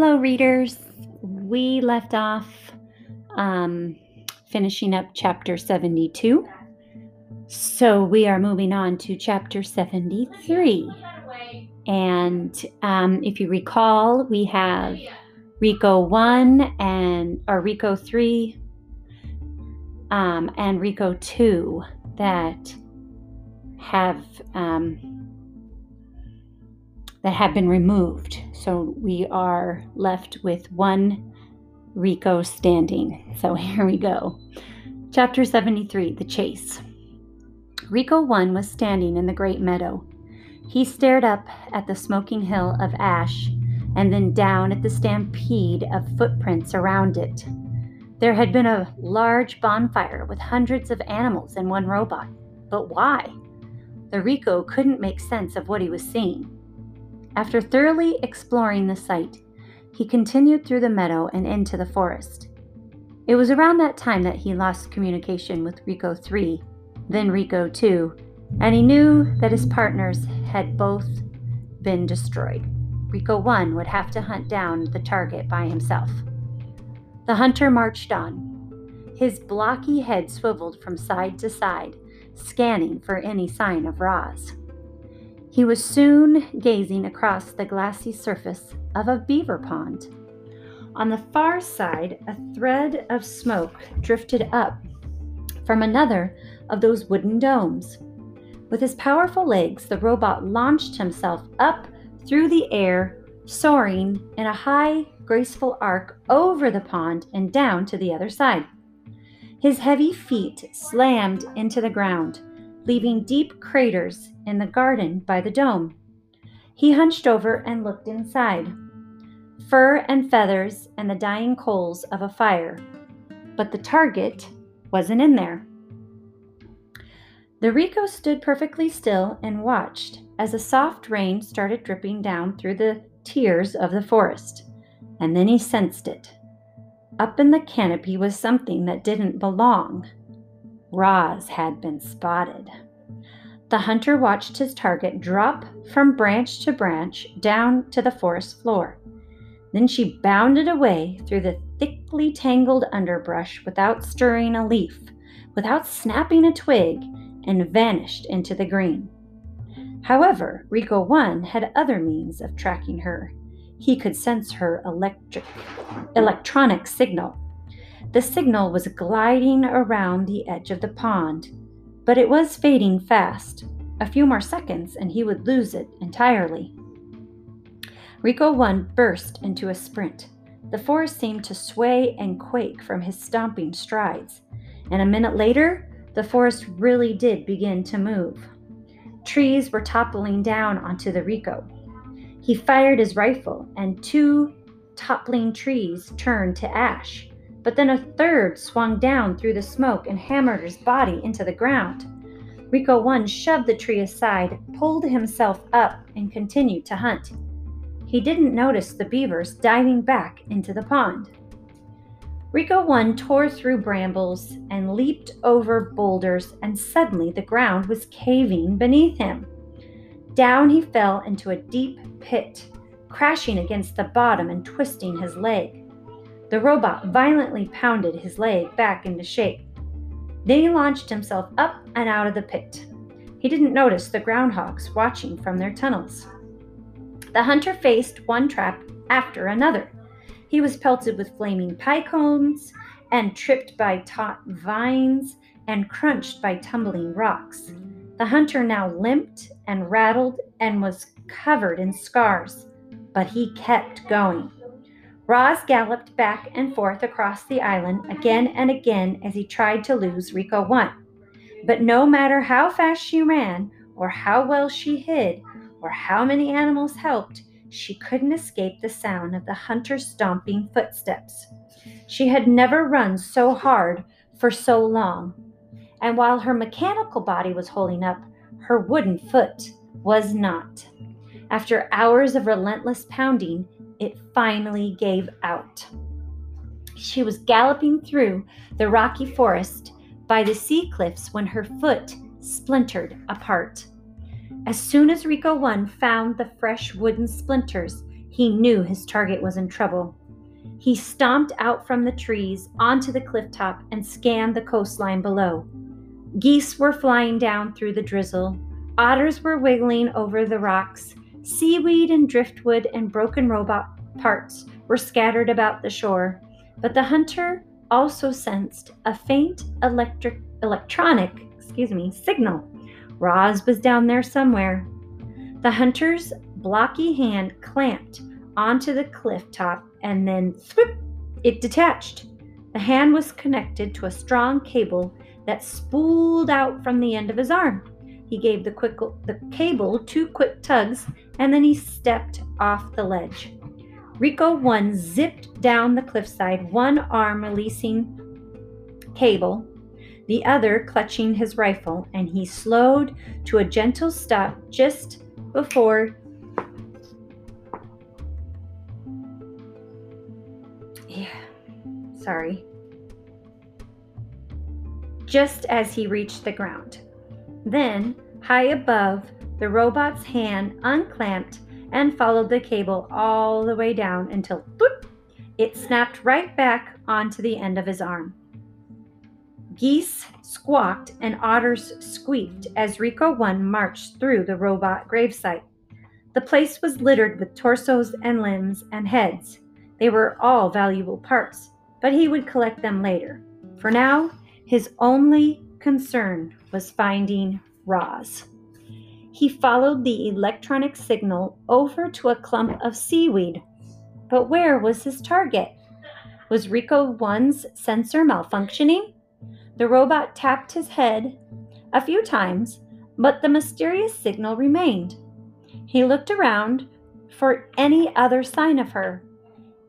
Hello, readers. We left off um, finishing up chapter 72. So we are moving on to chapter 73. And um, if you recall, we have RECO 1 and or RECO 3 um, and RECO 2 that have um, that have been removed. So we are left with one RECO standing. So here we go. Chapter 73 The Chase. RECO 1 was standing in the great meadow. He stared up at the smoking hill of ash and then down at the stampede of footprints around it. There had been a large bonfire with hundreds of animals and one robot. But why? The RECO couldn't make sense of what he was seeing. After thoroughly exploring the site, he continued through the meadow and into the forest. It was around that time that he lost communication with RECO 3, then RECO 2, and he knew that his partners had both been destroyed. RECO 1 would have to hunt down the target by himself. The hunter marched on. His blocky head swiveled from side to side, scanning for any sign of Roz. He was soon gazing across the glassy surface of a beaver pond. On the far side, a thread of smoke drifted up from another of those wooden domes. With his powerful legs, the robot launched himself up through the air, soaring in a high, graceful arc over the pond and down to the other side. His heavy feet slammed into the ground, leaving deep craters in the garden by the dome. He hunched over and looked inside. Fur and feathers and the dying coals of a fire. But the target wasn't in there. The RECO stood perfectly still and watched as a soft rain started dripping down through the tiers of the forest. And then he sensed it. Up in the canopy was something that didn't belong. Roz had been spotted. The hunter watched his target drop from branch to branch down to the forest floor. Then she bounded away through the thickly tangled underbrush without stirring a leaf, without snapping a twig, and vanished into the green. However, RECO 1 had other means of tracking her. He could sense her electric, electronic signal. The signal was gliding around the edge of the pond, but it was fading fast. A few more seconds and he would lose it entirely. RECO 1 burst into a sprint. The forest seemed to sway and quake from his stomping strides, and a minute later, the forest really did begin to move. Trees were toppling down onto the RECO. He fired his rifle, and two toppling trees turned to ash but then a third swung down through the smoke and hammered his body into the ground. RECO 1 shoved the tree aside, pulled himself up, and continued to hunt. He didn't notice the beavers diving back into the pond. RECO 1 tore through brambles and leaped over boulders, and suddenly the ground was caving beneath him. Down he fell into a deep pit, crashing against the bottom and twisting his leg. The robot violently pounded his leg back into shape. Then he launched himself up and out of the pit. He didn't notice the groundhogs watching from their tunnels. The hunter faced one trap after another. He was pelted with flaming pie cones and tripped by taut vines and crunched by tumbling rocks. The hunter now limped and rattled and was covered in scars, but he kept going. Roz galloped back and forth across the island again and again as he tried to lose RECO 1. But no matter how fast she ran, or how well she hid, or how many animals helped, she couldn't escape the sound of the hunter's stomping footsteps. She had never run so hard for so long. And while her mechanical body was holding up, her wooden foot was not. After hours of relentless pounding, it finally gave out. She was galloping through the rocky forest by the sea cliffs when her foot splintered apart. As soon as RECO 1 found the fresh wooden splinters, he knew his target was in trouble. He stomped out from the trees onto the cliff top and scanned the coastline below. Geese were flying down through the drizzle, otters were wiggling over the rocks, seaweed and driftwood and broken robot parts were scattered about the shore. But the hunter also sensed a faint electric electronic, excuse me, signal. Roz was down there somewhere. The hunter's blocky hand clamped onto the cliff top and then swoop, it detached. The hand was connected to a strong cable that spooled out from the end of his arm. He gave the, quick, the cable two quick tugs and then he stepped off the ledge. RECO 1 zipped down the cliffside, one arm releasing cable, the other clutching his rifle, and he slowed to a gentle stop just before yeah sorry just as he reached the ground then high above the robot's hand unclamped and followed the cable all the way down until boop, it snapped right back onto the end of his arm. Geese squawked and otters squeaked as RECO 1 marched through the robot gravesite. The place was littered with torsos and limbs and heads. They were all valuable parts, but he would collect them later. For now, his only concern was finding Roz. He followed the electronic signal over to a clump of seaweed. But where was his target? Was RECO 1's sensor malfunctioning? The robot tapped his head a few times, but the mysterious signal remained. He looked around for any other sign of her,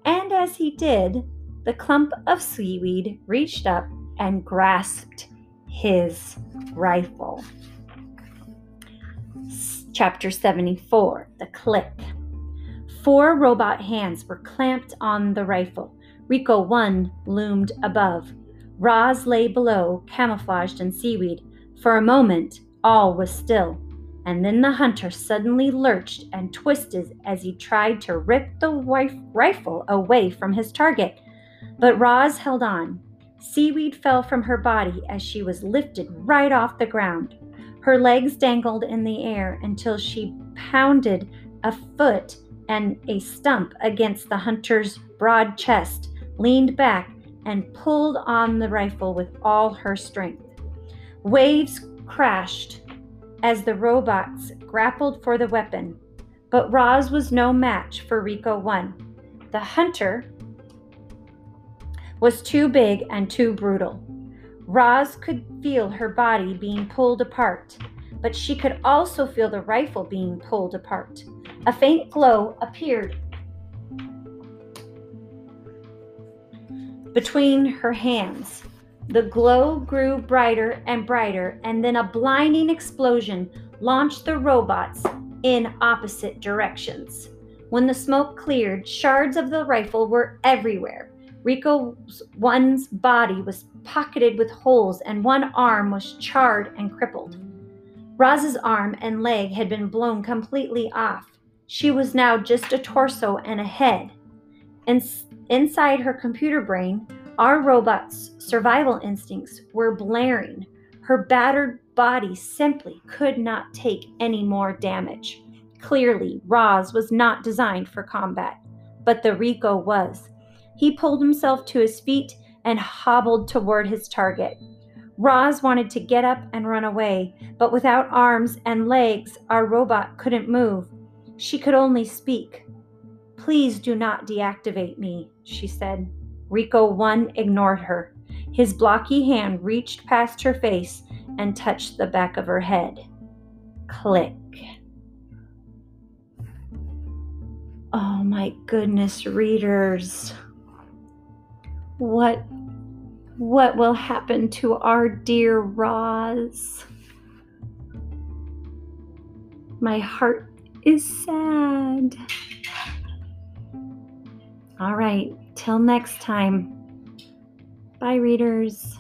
and as he did, the clump of seaweed reached up and grasped his rifle. Chapter 74 The Click. Four robot hands were clamped on the rifle. RECO 1 loomed above. Roz lay below, camouflaged in seaweed. For a moment, all was still, and then the hunter suddenly lurched and twisted as he tried to rip the rifle away from his target. But Roz held on. Seaweed fell from her body as she was lifted right off the ground. Her legs dangled in the air until she pounded a foot and a stump against the hunter's broad chest, leaned back, and pulled on the rifle with all her strength. Waves crashed as the robots grappled for the weapon, but Roz was no match for RECO 1. The hunter was too big and too brutal. Roz could feel her body being pulled apart, but she could also feel the rifle being pulled apart. A faint glow appeared between her hands. The glow grew brighter and brighter, and then a blinding explosion launched the robots in opposite directions. When the smoke cleared, shards of the rifle were everywhere. RECO's one's body was pocketed with holes, and one arm was charred and crippled. Roz's arm and leg had been blown completely off. She was now just a torso and a head. And inside her computer brain, our robot's survival instincts were blaring. Her battered body simply could not take any more damage. Clearly, Roz was not designed for combat, but the RECO was. He pulled himself to his feet and hobbled toward his target. Roz wanted to get up and run away, but without arms and legs, our robot couldn't move. She could only speak. Please do not deactivate me, she said. RECO 1 ignored her. His blocky hand reached past her face and touched the back of her head. Click. Oh my goodness, readers what what will happen to our dear Roz? My heart is sad. All right, till next time. Bye, readers.